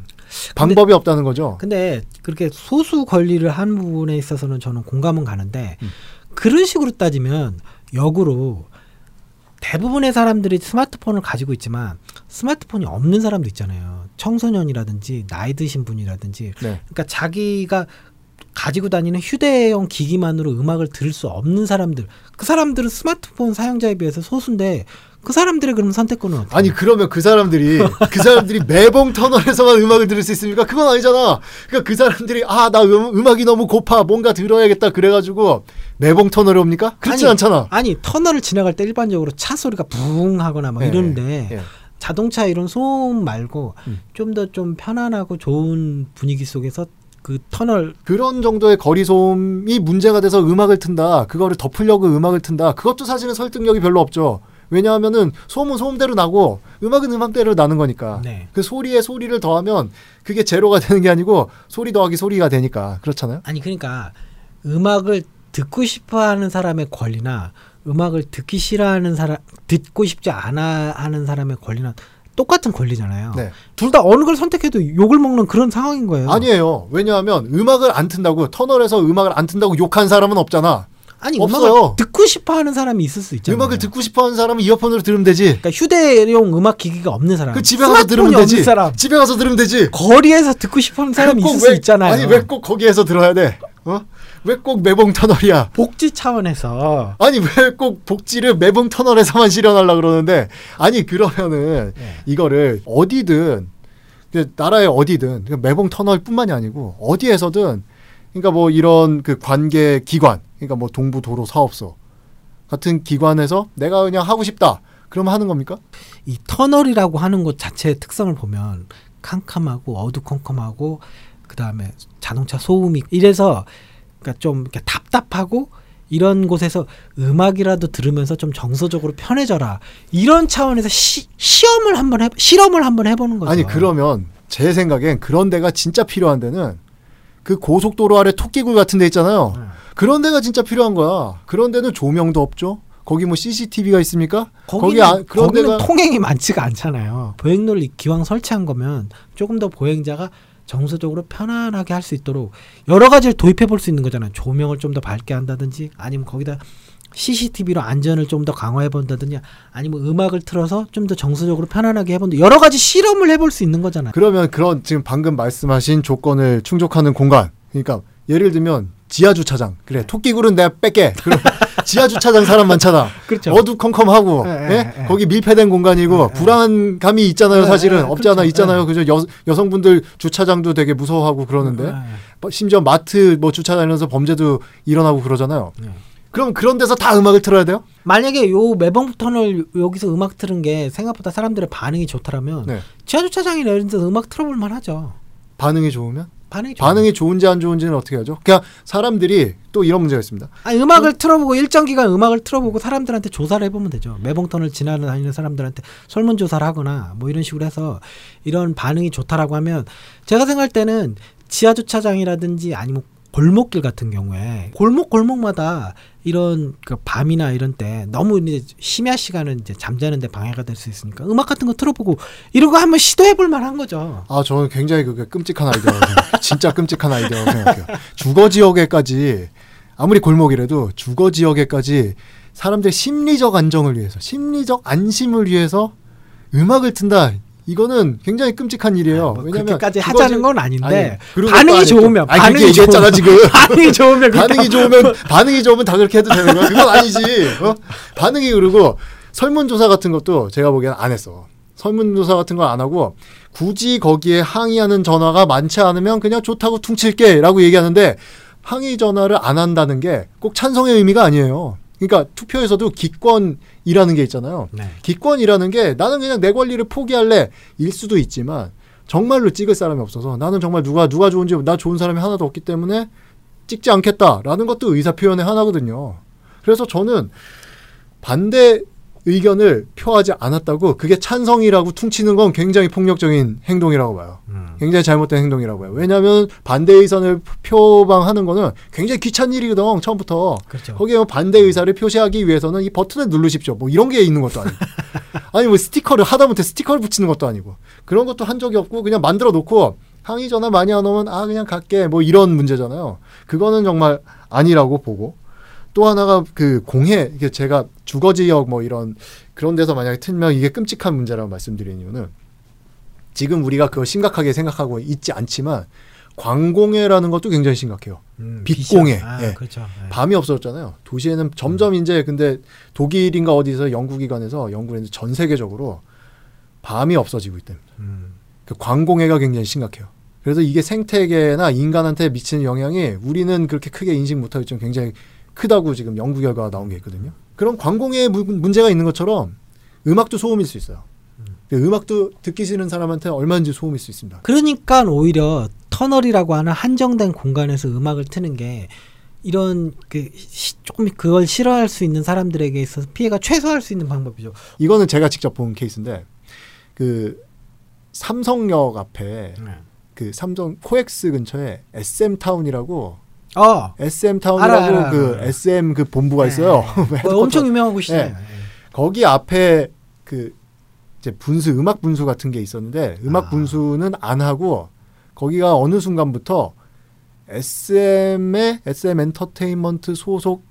방법이 없다는 거죠.
근데 그렇게 소수 권리를 한 부분에 있어서는 저는 공감은 가는데
음.
그런 식으로 따지면 역으로 대부분의 사람들이 스마트폰을 가지고 있지만 스마트폰이 없는 사람도 있잖아요. 청소년이라든지 나이 드신 분이라든지
네.
그러니까 자기가 가지고 다니는 휴대용 기기만으로 음악을 들을 수 없는 사람들 그 사람들은 스마트폰 사용자에 비해서 소수인데 그 사람들의 그럼 선택권은 어떻게
아니 그러면 그 사람들이 그 사람들이 매봉 터널에서만 음악을 들을 수 있습니까? 그건 아니잖아. 그러니까 그 사람들이 아 나 음, 악이 너무 고파 뭔가 들어야겠다 그래가지고 매봉 터널에 옵니까? 그렇지
아니,
않잖아.
아니 터널을 지나갈 때 일반적으로 차 소리가 붕 하거나 막
예,
이러는데
예.
자동차 이런 소음 말고
음.
좀더좀 편안하고 좋은 분위기 속에서 그 터널
그런 정도의 거리 소음이 문제가 돼서 음악을 튼다. 그거를 덮으려고 음악을 튼다. 그것도 사실은 설득력이 별로 없죠. 왜냐하면은 소음은 소음대로 나고 음악은 음악대로 나는 거니까.
네.
그 소리에 소리를 더하면 그게 제로가 되는 게 아니고 소리 더하기 소리가 되니까 그렇잖아요.
아니 그러니까 음악을 듣고 싶어 하는 사람의 권리나 음악을 듣기 싫어하는 사람 듣고 싶지 않아 하는 사람의 권리는 똑같은 권리잖아요.
네.
둘다 어느 걸 선택해도 욕을 먹는 그런 상황인 거예요.
아니에요. 왜냐하면 음악을 안 튼다고 터널에서 음악을 안 튼다고 욕한 사람은 없잖아.
아니
없어요.
음악을 듣고 싶어하는 사람이 있을 수 있잖아요.
음악을 듣고 싶어하는 사람은 이어폰으로 들으면 되지.
그러니까 휴대용 음악 기기가 없는 사람,
그 집에 가서 들으면 되지.
사람,
집에 가서 들으면 되지.
거리에서 듣고 싶어하는 사람이
꼭
있을 수
왜-
있잖아요.
아니 왜 꼭 거기에서 들어야 돼? 어? 왜 꼭 매봉 터널이야?
복지 차원에서
아니 왜 꼭 복지를 매봉 터널에서만 실현하려 그러는데 아니 그러면은
네.
이거를 어디든 그 나라의 어디든 그 매봉 터널뿐만이 아니고 어디에서든 그러니까 뭐 이런 그 관계 기관 그러니까 뭐 동부 도로 사업소 같은 기관에서 내가 그냥 하고 싶다 그러면 하는 겁니까?
이 터널이라고 하는 것 자체의 특성을 보면 캄캄하고 어두컴컴하고 그 다음에 자동차 소음이 이래서 그러니까 좀 이렇게 답답하고 이런 곳에서 음악이라도 들으면서 좀 정서적으로 편해져라 이런 차원에서 시, 시험을 한번 해 실험을 한번 해보는 거죠.
아니 그러면 제 생각엔 그런 데가 진짜 필요한 데는 그 고속도로 아래 토끼굴 같은 데 있잖아요.
네.
그런 데가 진짜 필요한 거야. 그런 데는 조명도 없죠. 거기 뭐 CCTV가 있습니까?
거기는,
아- 그런
거기는
데가
통행이 많지가 않잖아요. 보행로를 기왕 설치한 거면 조금 더 보행자가 정서적으로 편안하게 할 수 있도록 여러 가지를 도입해 볼 수 있는 거잖아요. 조명을 좀 더 밝게 한다든지 아니면 거기다 CCTV로 안전을 좀 더 강화해 본다든지 아니면 음악을 틀어서 좀 더 정서적으로 편안하게 해본다. 여러 가지 실험을 해볼 수 있는 거잖아요.
그러면 그런 지금 방금 말씀하신 조건을 충족하는 공간. 그러니까 예를 들면 지하 주차장. 그래 토끼 굴은 내가 뺄게. 그럼 지하 주차장 사람 많잖아.
그렇죠.
어두컴컴하고
예,
예?
예, 예.
거기 밀폐된 공간이고 불안감이 있잖아요.
예,
사실은
예,
없지 않아
그렇죠.
있잖아요.
예.
그죠? 여, 여성분들 주차장도 되게 무서워하고 그러는데
예, 예.
뭐 심지어 마트 뭐 주차장에서 범죄도 일어나고 그러잖아요.
네.
그럼 그런 데서 다 음악을 틀어야 돼요?
만약에 요 터널 여기서 음악 틀은 게 생각보다 사람들의 반응이 좋더라면
네.
지하 주차장이나 이런 데서 음악 틀어볼 만하죠.
반응이 좋으면?
반응이.
반응이 좋은지 안 좋은지는 어떻게 하죠? 그냥 사람들이 또 이런 문제가 있습니다.
아니, 음악을 틀어보고 일정 기간 음악을 틀어보고 사람들한테 조사를 해보면 되죠. 매봉턴을 지나다니는 사람들한테 설문조사를 하거나 뭐 이런 식으로 해서 이런 반응이 좋다라고 하면 제가 생각할 때는 지하 주차장이라든지 아니면 골목길 같은 경우에 골목 골목마다 이런 그 밤이나 이런 때 너무 이제 심야 시간은 이제 잠자는데 방해가 될 수 있으니까 음악 같은 거 틀어보고 이런 거 한번 시도해볼 만한 거죠.
아, 저는 굉장히 그게 끔찍한 생각해요. 진짜 끔찍한 아이디어라고 생각해요. 주거 지역에까지 아무리 골목이라도 주거 지역에까지 사람들 심리적 안정을 위해서, 심리적 안심을 위해서 음악을 튼다. 이거는 굉장히 끔찍한 일이에요.
뭐
왜냐면
그렇게까지 하자는 건 아닌데
아니, 그런
반응이. 좋으면
아니,
반응이
얘기했잖아
좋으면-
지금.
반응이 좋으면
반응이 좋으면 반응이 좋으면 다 그렇게 해도 되는 거야. 그건 아니지. 어? 반응이 그리고 설문조사 같은 것도 제가 보기엔 안 했어. 설문조사 같은 걸 안 하고 굳이 거기에 항의하는 전화가 많지 않으면 그냥 좋다고 퉁칠게라고 얘기하는데 항의 전화를 안 한다는 게 꼭 찬성의 의미가 아니에요. 그러니까 투표에서도 기권 이라는 게 있잖아요.
네.
기권이라는 게 나는 그냥 내 권리를 포기할래 일 수도 있지만 정말로 찍을 사람이 없어서 나는 정말 누가 누가 좋은지 나 좋은 사람이 하나도 없기 때문에 찍지 않겠다라는 것도 의사 표현의 하나거든요. 그래서 저는 반대 의견을 표하지 않았다고 그게 찬성이라고 퉁치는 건 굉장히 폭력적인 행동이라고 봐요.
음.
굉장히 잘못된 행동이라고 봐요. 왜냐하면 반대 의사를 표방하는 거는 굉장히 귀찮은 일이거든 처음부터.
그렇죠.
거기에 뭐 반대 의사를 표시하기 위해서는 이 버튼을 누르십시오. 뭐 이런 게 있는 것도 아니고. 아니 뭐 스티커를 하다못해 스티커를 붙이는 것도 아니고. 그런 것도 한 적이 없고 그냥 만들어 놓고 항의 전화 많이 안 오면 아 그냥 갈게 뭐 이런 문제잖아요. 그거는 정말 아니라고 보고. 또 하나가 그 공해 이게 제가 주거 지역 뭐 이런 그런 데서 만약에 틀면 이게 끔찍한 문제라고 말씀드리는 이유는 지금 우리가 그걸 심각하게 생각하고 있지 않지만 광공해라는 것도 굉장히 심각해요.
음,
빛공해.
아,
예.
그렇죠. 예.
밤이 없어졌잖아요. 도시에는 점점 이제 근데 독일인가 어디서 연구기관에서 연구를 했는데 전 세계적으로 밤이 없어지고 있답니다.
음.
그 광공해가 굉장히 심각해요. 그래서 이게 생태계나 인간한테 미치는 영향이 우리는 그렇게 크게 인식 못하고 있지만 굉장히 크다고 지금 연구 결과가 나온 게 있거든요. 그런 광공해에 무- 문제가 있는 것처럼 음악도 소음일 수 있어요. 그 음악도 듣기 싫은 사람한테 얼마든지 소음일 수 있습니다.
그러니까 오히려 터널이라고 하는 한정된 공간에서 음악을 트는 게 이런 그 시- 조금 그걸 싫어할 수 있는 사람들에게 있어서 피해가 최소화할 수 있는 방법이죠.
이거는 제가 직접 본 케이스인데 그 삼성역 앞에 그 삼성 코엑스 근처에 SM 타운이라고
어,
SM
알아,
타운이라고
알아,
그
알아.
SM 그 본부가
네.
있어요.
뭐 엄청 유명한 곳이잖아요.
예. 거기 앞에 그 이제 분수 음악 분수 같은 게 있었는데 음악
아.
분수는 안 하고 거기가 어느 순간부터 SM의 SM 엔터테인먼트 소속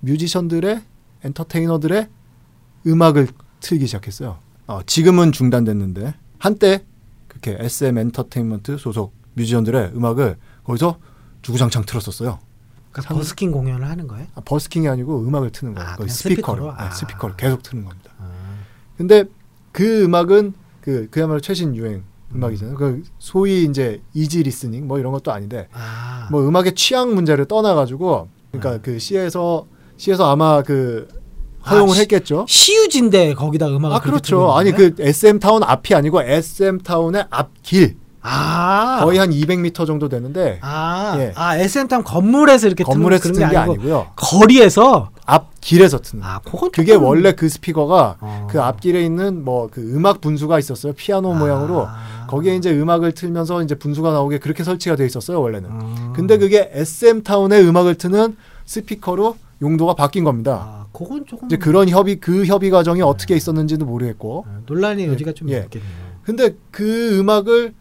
뮤지션들의 엔터테이너들의 음악을 틀기 시작했어요. 어, 지금은 중단됐는데 한때 그렇게 SM 엔터테인먼트 소속 뮤지션들의 음악을 거기서 주구장창 틀었었어요.
그러니까
상-
버스킹 공연을 하는 거예요?
아, 버스킹이 아니고 음악을 트는 거예요.
아,
스피커로,
스피커로?
네,
아.
스피커를 계속 트는 겁니다.
아.
근데 그 음악은 그 그야말로 최신 유행 음악이잖아요. 그 소위 이제 easy listening 뭐 이런 것도 아닌데
아.
뭐 음악의 취향 문제를 떠나 가지고 그러니까
네.
그 시에서 시에서 아마 그 허용을
아, 시-
했겠죠.
시유지인데 거기다 음악을
아 그렇죠. 아니? 그 SM 타운 앞이 아니고 SM 타운의 앞길
아
거의 한 200m 정도 되는데
아,
예.
아 SM타운 건물에서 이렇게
건물에서
트는
트는 게
아니고
아니고요.
거리에서
앞 길에서 트는.
아 그건
그게
조금-
원래 그 스피커가
어.
그 앞길에 있는 뭐 그 음악 분수가 있었어요. 피아노 모양으로
아.
거기에 이제 음악을 틀면서 이제 분수가 나오게 그렇게 설치가 돼 있었어요 원래는.
음.
근데 그게 SM 타운의 음악을 트는 스피커로 용도가 바뀐 겁니다.
아 그건 조금
이제 그런 협의 그 협의 과정이 어떻게 있었는지도 모르겠고.
아, 논란의 여지가 좀
예.
있겠네요.
근데 그 음악을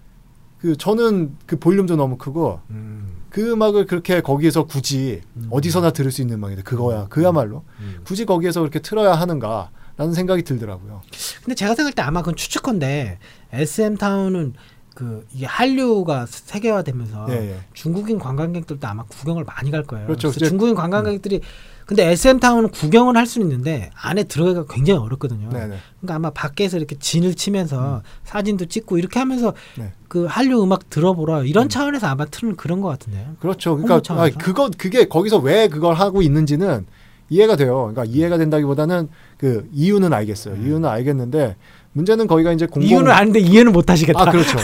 그 저는 그 볼륨도 너무 크고
음.
그 음악을 그렇게 거기에서 굳이
음.
어디서나 들을 수 있는 음악인데 그거야 그야말로
음.
굳이 거기에서 그렇게 틀어야 하는가라는 생각이 들더라고요.
근데 제가 생각할 때 아마 그건 추측컨대 SM 타운은 그 이게 한류가 세계화되면서
예, 예.
중국인 관광객들도 아마 구경을 많이 갈 거예요.
그렇죠.
그래서 중국인 관광객들이 근데 SM 타운은 구경을 할 수는 있는데 안에 들어가기가 굉장히 어렵거든요.
네네. 음.
그러니까 아마 밖에서 이렇게 진을 치면서 사진도 찍고 이렇게 하면서
네.
그 한류 음악 들어보라 이런 차원에서 아마 틀는 그런 것 같은데요.
그렇죠. 그러니까? 아니, 그거 그게 거기서 왜 그걸 하고 있는지는 이해가 돼요. 그러니까 이해가 된다기보다는 그 이유는 알겠어요. 이유는 알겠는데 문제는 거기가 이제 공공
음. 이유는 아는데 이해는 못 하시겠다.
아 그렇죠. 어?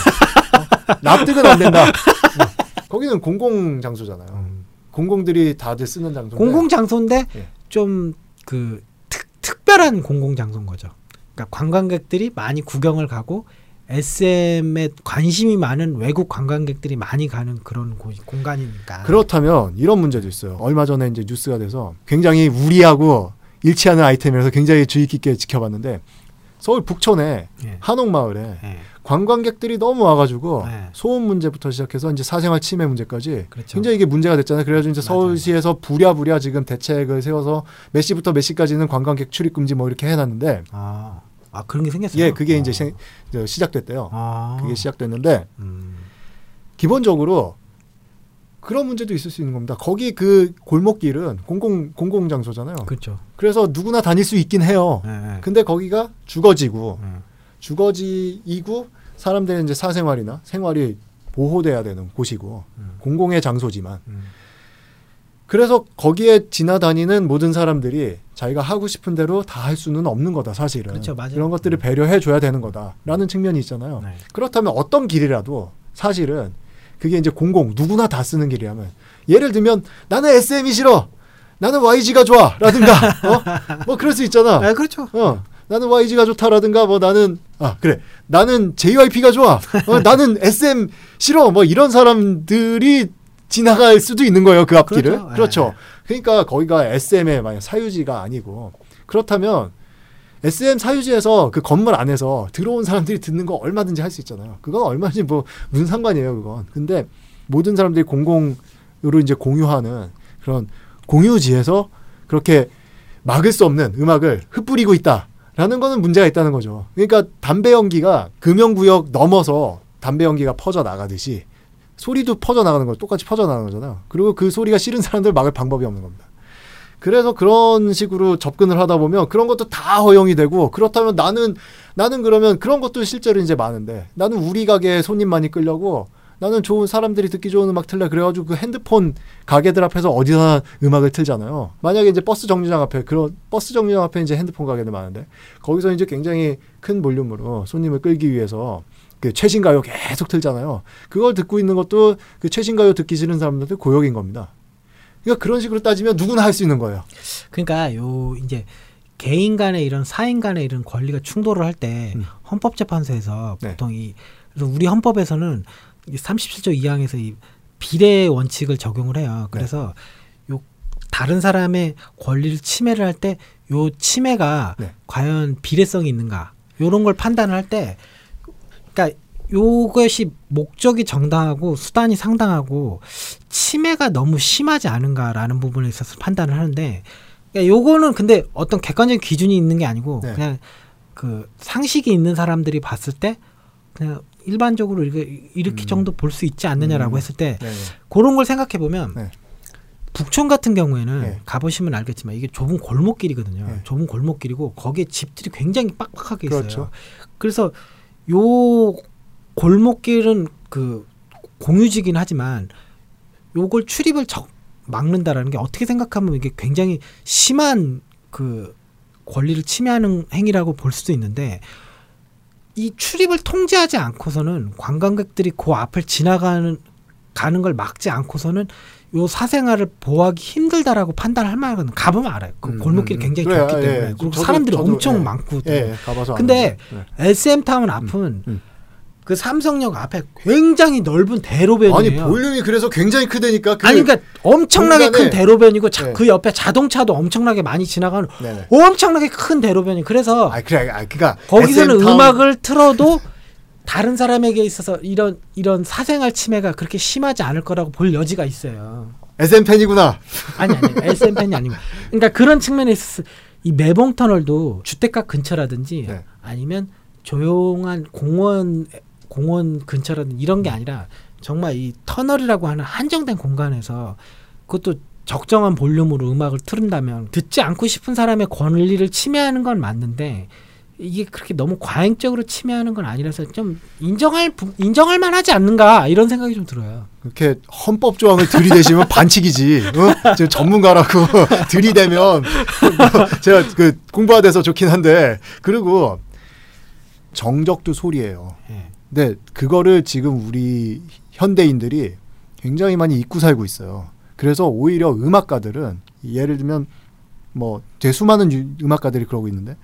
납득은 안 된다. 네. 거기는 공공 장소잖아요. 공공들이 다들 쓰는 장소인데
공공 장소인데
예.
좀그 특별한 공공 장소인 거죠. 그러니까 관광객들이 많이 구경을 가고 SM에 관심이 많은 외국 관광객들이 많이 가는 그런 곳, 공간이니까.
그렇다면 이런 문제도 있어요. 얼마 전에 이제 뉴스가 돼서 굉장히 우리하고 일치하는 아이템이라서 굉장히 주의 깊게 지켜봤는데 서울 북촌에
예.
한옥마을에
예.
관광객들이 너무 와가지고
네.
소음 문제부터 시작해서 이제 사생활 침해 문제까지
그렇죠.
굉장히 이게 문제가 됐잖아요. 그래가지고 이제
맞아요.
서울시에서 부랴부랴 지금 대책을 세워서 몇 시부터 몇 시까지는 관광객 출입 금지 뭐 이렇게 해놨는데
아, 아 그런 게 생겼어요.
예, 그게
어.
이제 시, 저 시작됐대요.
아.
그게 시작됐는데
음.
기본적으로 그런 문제도 있을 수 있는 겁니다. 거기 그 골목길은 공공 공공 장소잖아요.
그렇죠.
그래서 누구나 다닐 수 있긴 해요.
예, 예.
근데 거기가 주거지고
음.
주거지이고 사람들의 이제 사생활이나 생활이 보호돼야 되는 곳이고
음.
공공의 장소지만
음.
그래서 거기에 지나다니는 모든 사람들이 자기가 하고 싶은 대로 다 할 수는 없는 거다 사실은
그렇죠, 맞아요.
런 것들을 배려해 줘야 되는 거다라는 측면이 있잖아요.
네.
그렇다면 어떤 길이라도 사실은 그게 이제 공공 누구나 다 쓰는 길이라면 예를 들면 나는 SM이 싫어 나는 YG가 좋아 라든가 어? 뭐 그럴 수 있잖아.
아, 그렇죠.
어, 나는 YG가 좋다라든가 뭐 나는 아 그래. 나는 JYP가 좋아. 어, 나는 SM 싫어. 뭐 이런 사람들이 지나갈 수도 있는 거예요 그 앞길을.
그렇죠.
그렇죠,
예.
그러니까 거기가 SM의 만약 사유지가 아니고. 그렇다면 SM 사유지에서 그 건물 안에서 들어온 사람들이 듣는 거 얼마든지 할 수 있잖아요. 그건 얼마든지 뭐 무슨 상관이에요 그건. 근데 모든 사람들이 공공으로 이제 공유하는 그런 공유지에서 그렇게 막을 수 없는 음악을 흩뿌리고 있다 라는 거는 문제가 있다는 거죠. 그러니까 담배 연기가 금연구역 넘어서 담배 연기가 퍼져 나가듯이 소리도 퍼져나가는 거 똑같이 퍼져나가는 거잖아요. 그리고 그 소리가 싫은 사람들 막을 방법이 없는 겁니다. 그래서 그런 식으로 접근을 하다 보면 그런 것도 다 허용이 되고 그렇다면 나는 나는 그러면 그런 것도 실제로 이제 많은데 나는 우리 가게에 손님 많이 끌려고 나는 좋은 사람들이 듣기 좋은 음악 틀래 그래가지고 그 핸드폰 가게들 앞에서 어디서나 음악을 틀잖아요. 만약에 이제 버스 정류장 앞에 그런 버스 정류장 앞에 이제 핸드폰 가게들 많은데 거기서 이제 굉장히 큰 볼륨으로 손님을 끌기 위해서 그 최신 가요 계속 틀잖아요. 그걸 듣고 있는 것도 그 최신 가요 듣기 싫은 사람들한테 고역인 겁니다. 그러니까 그런 식으로 따지면 누구나 할 수 있는 거예요.
그러니까 요 이제 개인 간의 이런 사인 간의 이런 권리가 충돌을 할때
음.
헌법재판소에서
네.
보통 이 우리 헌법에서는 이 37조 2항에서 이 비례 원칙을 적용을 해요. 그래서 요 다른 사람의 권리를 침해를 할 때 요 침해가
네.
과연 비례성이 있는가 요런 걸 판단을 할 때 그러니까 요것이 목적이 정당하고 수단이 상당하고 침해가 너무 심하지 않은가라는 부분에 있어서 판단을 하는데 그러니까 요거는 근데 어떤 객관적인 기준이 있는 게 아니고
네.
그냥 그 상식이 있는 사람들이 봤을 때 그냥 일반적으로 이렇게 이렇게
음.
정도 볼 수 있지 않느냐라고
음.
했을 때
네.
그런 걸 생각해 보면
네.
북촌 같은 경우에는
네.
가보시면 알겠지만 이게 좁은 골목길이거든요.
네.
좁은 골목길이고 거기에 집들이 굉장히 빡빡하게 있어요.
그렇죠.
그래서 요 골목길은 그 공유지긴 하지만 요걸 출입을 적 막는다라는 게 어떻게 생각하면 이게 굉장히 심한 그 권리를 침해하는 행위라고 볼 수도 있는데 이 출입을 통제하지 않고서는 관광객들이 그 앞을 지나가는 가는 걸 막지 않고서는 요 사생활을 보호하기 힘들다라고 판단할 만하거든. 가보면 알아요. 그
음,
골목길이
음,
굉장히
그래요.
좁기
예,
때문에
예.
그리고
저도-
사람들이
저도,
엄청
예.
많고
예, 예, 가봐서
근데
아는데.
SM 타운 앞은
음.
그 삼성역 앞에 굉장히 넓은
네.
대로변이에요.
아니 볼륨이 그래서 굉장히 크다니까. 그,
아니, 그러니까 엄청나게 큰 대로변이고 자-
네.
그 옆에 자동차도 엄청나게 많이 지나가는
네네.
엄청나게 큰 대로변이 그래서
아 그래, 아 그니까
거기서는
SM 타운-
음악을 틀어도 다른 사람에게 있어서 이런 이런 사생활 침해가 그렇게 심하지 않을 거라고 볼 여지가 있어요.
SM 팬이구나.
아니 아니 SM 팬이 아니고 그러니까 그런 측면에 있어서 이 매봉 터널도 주택가 근처라든지
네.
아니면 조용한 공원 공원 근처라든지 이런 게 아니라 정말 이 터널이라고 하는 한정된 공간에서 그것도 적정한 볼륨으로 음악을 틀은다면 듣지 않고 싶은 사람의 권리를 침해하는 건 맞는데 이게 그렇게 너무 과잉적으로 침해하는 건 아니라서 좀 인정할 부- 인정할 만하지 않는가 이런 생각이 좀 들어요.
그렇게 헌법 조항을 들이대시면 반칙이지. 어? 저 전문가라고 들이대면 제가 그 공부가 돼서 좋긴 한데 그리고 정적도 소리예요.
예.
근데 그거를 지금 우리 현대인들이 굉장히 많이 잊고 살고 있어요. 그래서 오히려 음악가들은 예를 들면 뭐 되게 수많은 유- 음악가들이 그러고 있는데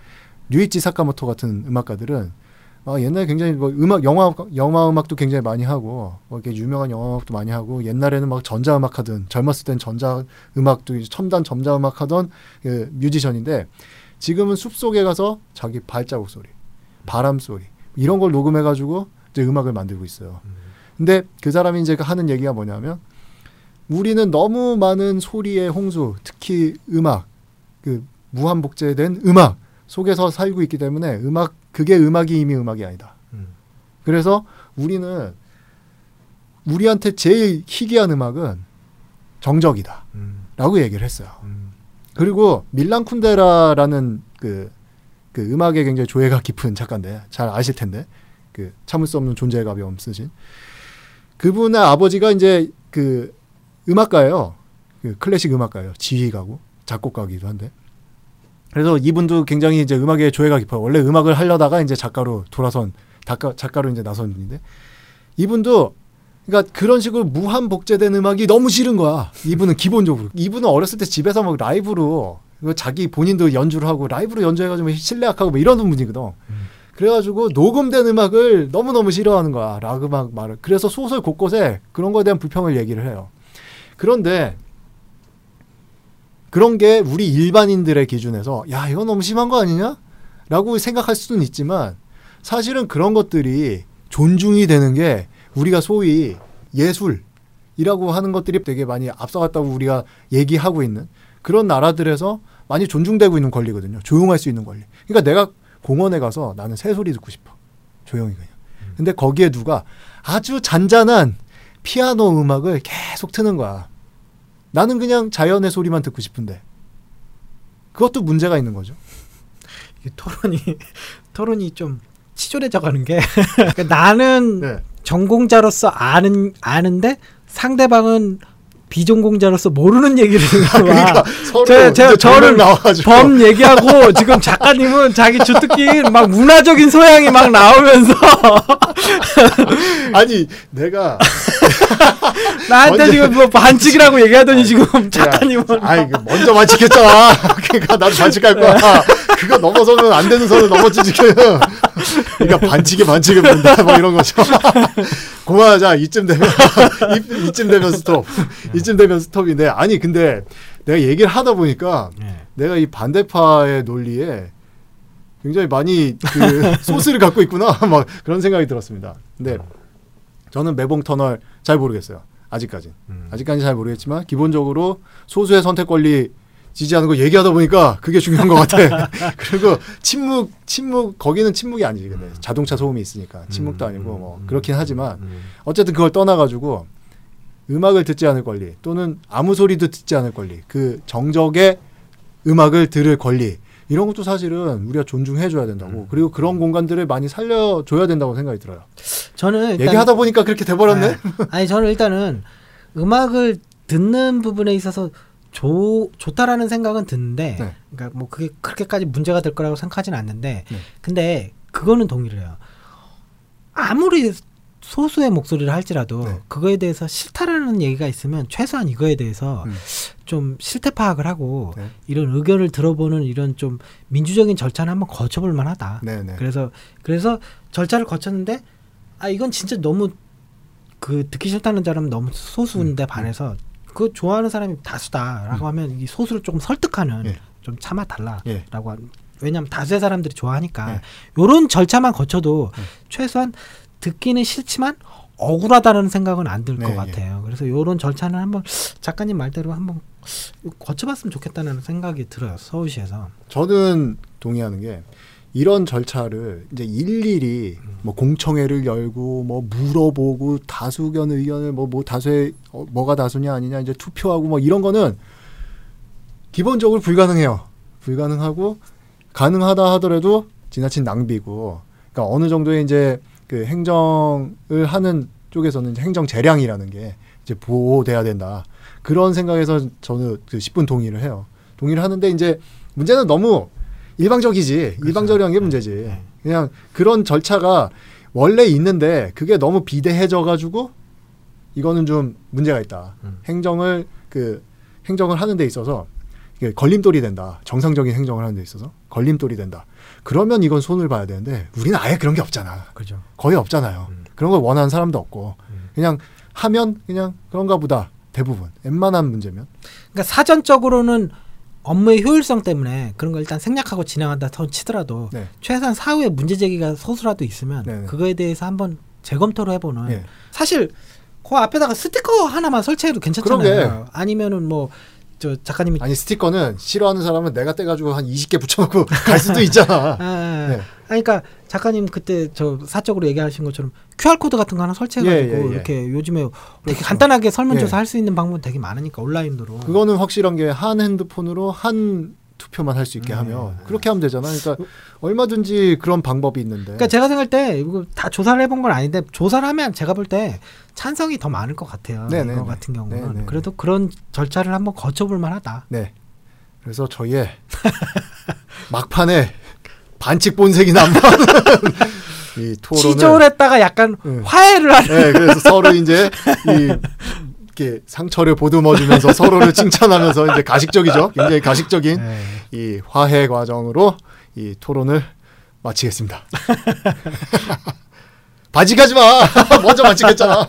류이치 사카모토 같은 음악가들은 아, 옛날에 굉장히 뭐 음악 영화 영화 음악도 굉장히 많이 하고 뭐 이렇게 유명한 영화 음악도 많이 하고 옛날에는 막 전자 음악 하던 젊었을 땐 전자 음악도 첨단 전자 음악 하던 그 뮤지션인데 지금은 숲 속에 가서 자기 발자국 소리, 바람 소리 이런 걸 녹음해 가지고 이제 음악을 만들고 있어요. 근데 그 사람이 이제 하는 얘기가 뭐냐면 우리는 너무 많은 소리의 홍수, 특히 음악, 그 무한 복제된 음악 속에서 살고 있기 때문에 음악 그게 음악이 이미 음악이 아니다.
음.
그래서 우리는 우리한테 제일 희귀한 음악은 정적이다.
음,
라고 얘기를 했어요.
음.
그리고 밀란 쿤데라라는 그, 그 음악에 굉장히 조예가 깊은 작가인데 잘 아실 텐데 그 참을 수 없는 존재의 가벼움 쓰신 그분의 아버지가 이제 그 음악가예요. 그 클래식 음악가예요. 지휘가고 작곡가기도 한데 그래서 이분도 굉장히 이제 음악에 조예가 깊어요. 원래 음악을 하려다가 이제 작가로 돌아선 작가 작가로 이제 나선 분인데 이분도 그러니까 그런 식으로 무한 복제된 음악이 너무 싫은 거야. 이분은 기본적으로. 이분은 어렸을 때 집에서 막 라이브로 이거 자기 본인도 연주를 하고 라이브로 연주해가지고 실내악하고 뭐 이러는 분이거든. 그래가지고 녹음된 음악을 너무 너무 싫어하는 거야. 락 음악 말을. 그래서 소설 곳곳에 그런 거에 대한 불평을 얘기를 해요. 그런데 그런 게 우리 일반인들의 기준에서 야 이거 너무 심한 거 아니냐? 라고 생각할 수는 있지만 사실은 그런 것들이 존중이 되는 게 우리가 소위 예술이라고 하는 것들이 되게 많이 앞서갔다고 우리가 얘기하고 있는 그런 나라들에서 많이 존중되고 있는 권리거든요. 조용할 수 있는 권리. 그러니까 내가 공원에 가서 나는 새소리 듣고 싶어. 조용히 그냥. 근데 거기에 누가 아주 잔잔한 피아노 음악을 계속 트는 거야. 나는 그냥 자연의 소리만 듣고 싶은데. 그것도 문제가 있는 거죠.
이 토론이 토론이 좀 치졸해져 가는 게 그러니까 나는
네.
전공자로서 아는 아는데 상대방은 비전공자로서 모르는 얘기를 거야.
그러니까 서로
제- 제가 저를
나와가지고
범 얘기하고 지금 작가님은 자기 주특기 막 문화적인 소양이 막 나오면서
아니 내가
나한테 지금 뭐 반칙이라고 얘기하더니 지금 작가님은
아 이거 먼저 반칙했잖아. 그러니까 나도 반칙할 거야. 그거 넘어서면 안 되는 선을 넘었지 지금. 그러니까 반칙에 반칙을 본다 뭐 이런 거죠. 고마자 이쯤 되면 이, 이쯤 되면 스톱. 이쯤 되면 스톱인데 아니 근데 내가 얘기를 하다 보니까
네.
내가 이 반대파의 논리에 굉장히 많이 그 소스를 갖고 있구나 막 그런 생각이 들었습니다. 근데 저는 매봉 터널 잘 모르겠어요. 아직까지. 아직까지 잘 모르겠지만 기본적으로 소수의 선택 권리 지지하는 거 얘기하다 보니까 그게 중요한 것 같아. 그리고 침묵 침묵 거기는 침묵이 아니지 근데 자동차 소음이 있으니까 침묵도 아니고 뭐 그렇긴 하지만 어쨌든 그걸 떠나가지고 음악을 듣지 않을 권리 또는 아무 소리도 듣지 않을 권리 그 정적의 음악을 들을 권리 이런 것도 사실은 우리가 존중해줘야 된다고 그리고 그런 공간들을 많이 살려줘야 된다고 생각이 들어요.
저는
얘기하다 보니까 그렇게 돼버렸네.
네. 아니 저는 일단은 음악을 듣는 부분에 있어서 좋 좋다라는 생각은 드는데
네.
그러니까 뭐 그게 그렇게까지 문제가 될 거라고 생각하지는 않는데
네.
근데 그거는 동의를 해요. 아무리 소수의 목소리를 할지라도
네.
그거에 대해서 싫다라는 얘기가 있으면 최소한 이거에 대해서
음.
좀 실태 파악을 하고
네.
이런 의견을 들어보는 이런 좀 민주적인 절차는 한번 거쳐볼 만하다.
네네.
그래서 그래서 절차를 거쳤는데 아 이건 진짜 너무 그 듣기 싫다는 사람은 너무 소수인데 반해서 그 좋아하는 사람이 다수다라고 하면 이 소수를 조금 설득하는
음. 예.
좀 참아 달라라고
예.
하는 왜냐하면 다수의 사람들이 좋아하니까
예.
요런 절차만 거쳐도
예.
최소한 듣기는 싫지만 억울하다는 생각은 안 들것
네, 예.
같아요. 그래서 요런 절차는 한번 작가님 말대로 한번 거쳐봤으면 좋겠다는 생각이 들어요. 서울시에서.
저는 동의하는 게 이런 절차를 이제 일일이 뭐 공청회를 열고 뭐 물어보고 다수견 의견을 뭐뭐 다수의 어, 뭐가 다수냐 아니냐 이제 투표하고 뭐 이런 거는 기본적으로 불가능해요. 불가능하고 가능하다 하더라도 지나친 낭비고 그러니까 어느 정도의 이제 그 행정을 하는 쪽에서는 행정 재량이라는 게 이제 보호돼야 된다. 그런 생각에서 저는 그 10분 동의를 해요. 동의를 하는데 이제 문제는 너무 일방적이지. 일방적인 게 문제지.
네.
그냥 그런 절차가 원래 있는데 그게 너무 비대해져 가지고 이거는 좀 문제가 있다.
음.
행정을 그 행정을 하는 데 있어서 이게 걸림돌이 된다. 정상적인 행정을 하는 데 있어서 걸림돌이 된다. 그러면 이건 손을 봐야 되는데 우리는 아예 그런 게 없잖아.
그죠.
거의 없잖아요.
음.
그런 걸 원하는 사람도 없고
음.
그냥 하면 그냥 그런가 보다. 대부분 웬만한 문제면
그러니까 사전적으로는 업무의 효율성 때문에 그런 걸 일단 생략하고 진행한다 셈 치더라도
네.
최소한 사후에 문제 제기가 소수라도 있으면
네네.
그거에 대해서 한번 재검토를 해보는
예.
사실 그 앞에다가 스티커 하나만 설치해도 괜찮잖아요.
그러게.
아니면은 뭐 저 작가님이
아니 스티커는 싫어하는 사람은 내가 떼가지고 한 20개 붙여놓고 갈 수도 있잖아.
아,
네.
아니, 그러니까 작가님 그때 저 사적으로 얘기하신 것처럼 QR 코드 같은 거 하나 설치해가지고
예, 예, 예.
이렇게 요즘에 되게
그렇죠.
간단하게 설문조사
예.
할수 있는 방법 되게 많으니까 온라인으로.
그거는 확실한 게 한 핸드폰으로 한 투표만 할 수 있게
네.
하면 그렇게 하면 되잖아. 그러니까 얼마든지 그런 방법이 있는데.
그러니까 제가 생각할 때 다 조사를 해본 건 아닌데 조사를 하면 제가 볼 때 찬성이 더 많을 것 같아요.
네네,
이거
네.
같은 경우는
네네.
그래도 그런 절차를 한번 거쳐볼 만하다.
네. 그래서 저희의 막판에 반칙 본색이 남는 이 토론을
치졸했다가 약간
네.
화해를 하는.
네, 그래서 서로 이제 이 이렇게 상처를 보듬어주면서 서로를 칭찬하면서 이제 가식적이죠. 굉장히 가식적인
네.
이 화해 과정으로 이 토론을 마치겠습니다. 바지 가지 마. 먼저 마치겠잖아.